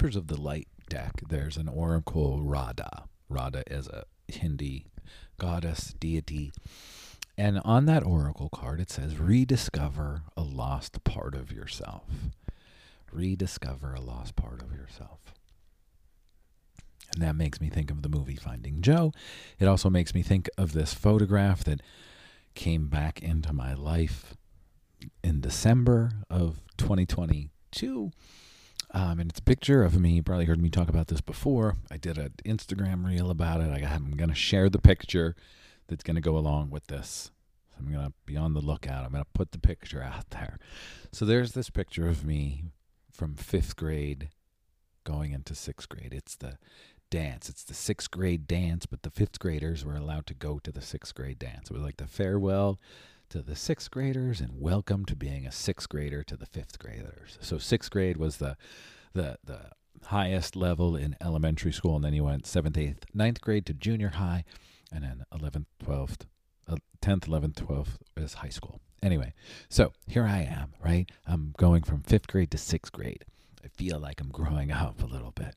Keepers of the Light deck, there's an oracle Radha. Radha is a Hindi goddess, deity. And on that oracle card, it says, rediscover a lost part of yourself. Rediscover a lost part of yourself. And that makes me think of the movie Finding Joe. It also makes me think of this photograph that came back into my life in December of 2022 um, and it's a picture of me. You probably heard me talk about this before. I did an Instagram reel about it. I, am going to share the picture that's going to go along with this. So I'm going to be on the lookout. I'm going to put the picture out there. So there's this picture of me from fifth grade going into sixth grade. It's the dance. It's the sixth grade dance, but the fifth graders were allowed to go to the sixth grade dance. It was like the farewell to the sixth graders and welcome to being a sixth grader to the fifth graders. So sixth grade was the the the highest level in elementary school, and then you went seventh, eighth, ninth grade to junior high, and then eleventh, twelfth, uh, tenth, eleventh, twelfth is high school. Anyway, so here I am, right? I'm going from fifth grade to sixth grade. I feel like I'm growing up a little bit.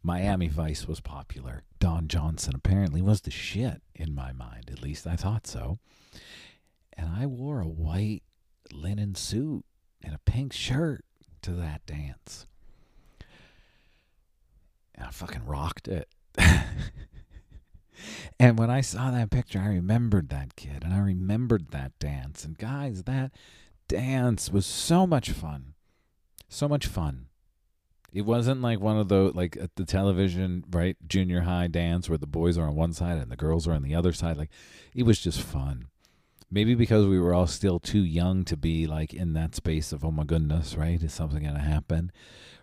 Miami Vice was popular. Don Johnson apparently was the shit in my mind. At least I thought so and I wore a white linen suit and a pink shirt to that dance. And I fucking rocked it. and when I saw that picture, I remembered that kid and I remembered that dance. And guys, that dance was so much fun. So much fun. It wasn't like one of those like at the television, right? Junior high dance where the boys are on one side and the girls are on the other side. Like it was just fun maybe because we were all still too young to be like in that space of oh my goodness right? Is something going to happen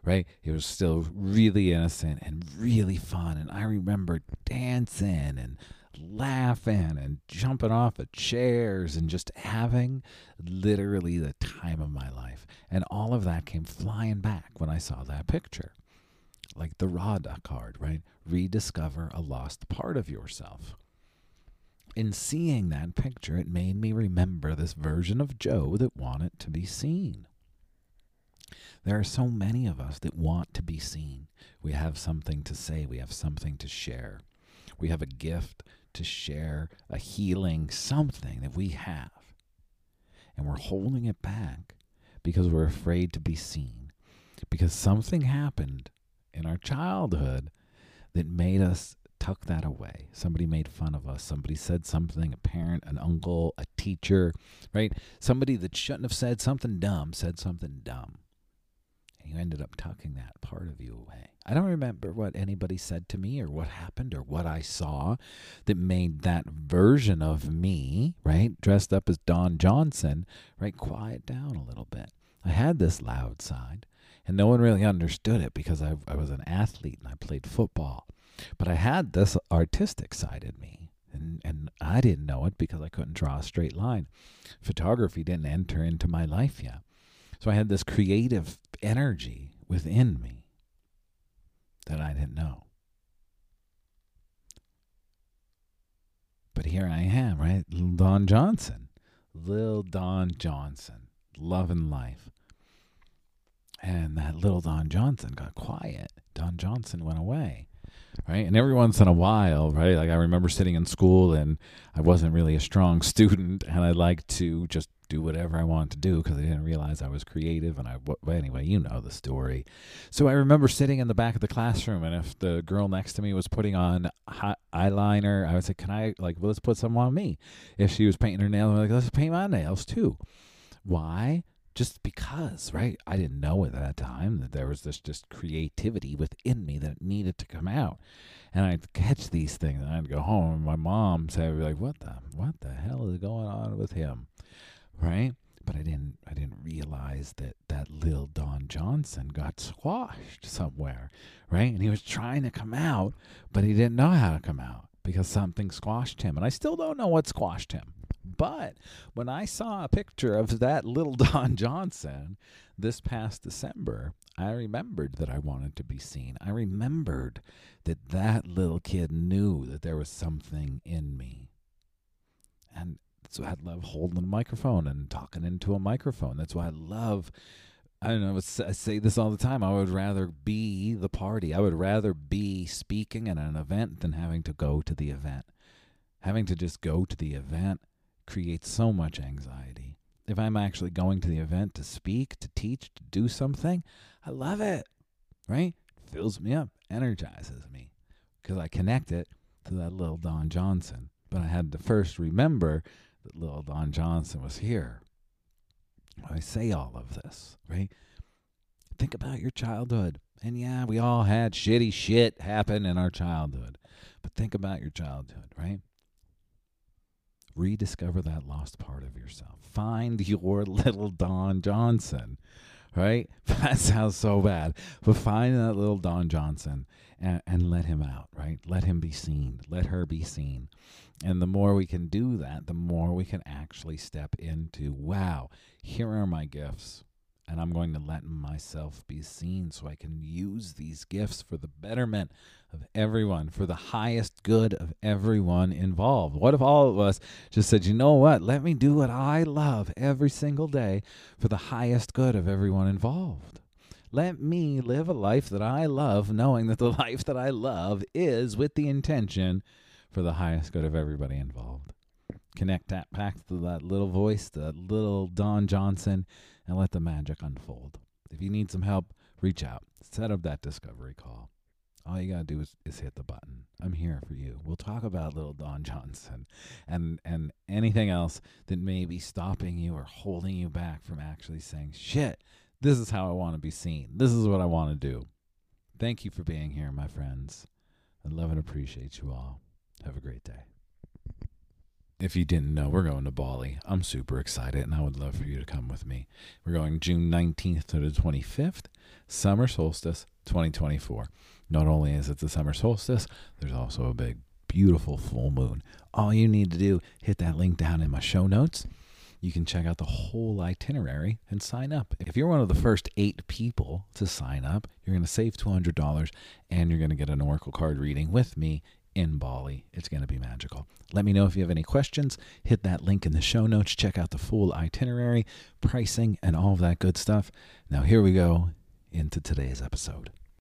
right? It was still really innocent and really fun and i remember dancing and laughing and jumping off of chairs and just having literally the time of my life. And all of that came flying back when i saw that picture. Like the Radha card right? Rediscover a lost part of yourself in seeing that picture, it made me remember this version of Joe that wanted to be seen. There are so many of us that want to be seen. We have something to say, we have something to share. We have a gift to share, a healing, something that we have. And we're holding it back because we're afraid to be seen. Because something happened in our childhood that made us tuck that away. Somebody made fun of us. Somebody said something, a parent, an uncle, a teacher, right? Somebody that shouldn't have said something dumb said something dumb. And you ended up tucking that part of you away. I don't remember what anybody said to me or what happened or what I saw that made that version of me, right, dressed up as Don Johnson, right, quiet down a little bit. I had this loud side, and no one really understood it because I, I was an athlete and I played football. But I had this artistic side in me, and, and I didn't know it because I couldn't draw a straight line. Photography didn't enter into my life yet. So I had this creative energy within me that I didn't know. But here I am, right? Don Johnson. Lil Don Johnson. Loving life. And that little Don Johnson got quiet. Don Johnson went away right? And every once in a while, right? Like I remember sitting in school and I wasn't really a strong student, and I liked to just do whatever I wanted to do because I didn't realize I was creative. And I, well, anyway, you know the story. So I remember sitting in the back of the classroom, and if the girl next to me was putting on eyeliner, I would say, "Can I like, well, let's put some on me?" If she was painting her nails, I'm like, "Let's paint my nails too." Why? Just because, right? I didn't know at that time that there was this just creativity within me that needed to come out. And I'd catch these things and I'd go home and my mom said like, What the what the hell is going on with him? Right? but I didn't I didn't realize that that little Don Johnson got squashed somewhere, right? And he was trying to come out, but he didn't know how to come out because something squashed him. And I still don't know what squashed him. But when I saw a picture of that little Don Johnson this past December, I remembered that I wanted to be seen. I remembered that that little kid knew that there was something in me. And why I love holding a microphone and talking into a microphone. That's why I love. I don't know. I say this all the time. I would rather be the party. I would rather be speaking at an event than having to go to the event. Having to just go to the event creates so much anxiety. If I'm actually going to the event to speak, to teach, to do something, I love it. Right? fills me up, energizes me because I connect it to that little Don Johnson. But I had to first remember that little Don Johnson was here. I say all of this, right? Think about your childhood. And yeah, we all had shitty shit happen in our childhood. But think about your childhood, right? Rediscover that lost part of yourself. Find your little Don Johnson, right? That sounds so bad. But find that little Don Johnson and, and let him out, right? Let him be seen. Let her be seen. And the more we can do that, the more we can actually step into wow, here are my gifts. And I'm going to let myself be seen so I can use these gifts for the betterment of everyone, for the highest good of everyone involved. What if all of us just said, you know what? Let me do what I love every single day for the highest good of everyone involved. Let me live a life that I love, knowing that the life that I love is with the intention for the highest good of everybody involved. Connect that back to that little voice, that little Don Johnson, and let the magic unfold. If you need some help, reach out. Set up that discovery call. All you gotta do is, is hit the button. I'm here for you. We'll talk about little Don Johnson and and anything else that may be stopping you or holding you back from actually saying, shit, this is how I want to be seen. This is what I want to do. Thank you for being here, my friends. I love and appreciate you all. Have a great day. If you didn't know, we're going to Bali. I'm super excited, and I would love for you to come with me. We're going June 19th to the 25th, summer solstice 2024. Not only is it the summer solstice, there's also a big, beautiful full moon. All you need to do, hit that link down in my show notes. You can check out the whole itinerary and sign up. If you're one of the first eight people to sign up, you're going to save $200 and you're going to get an Oracle card reading with me in Bali. It's going to be magical. Let me know if you have any questions. Hit that link in the show notes. Check out the full itinerary, pricing, and all of that good stuff. Now, here we go into today's episode.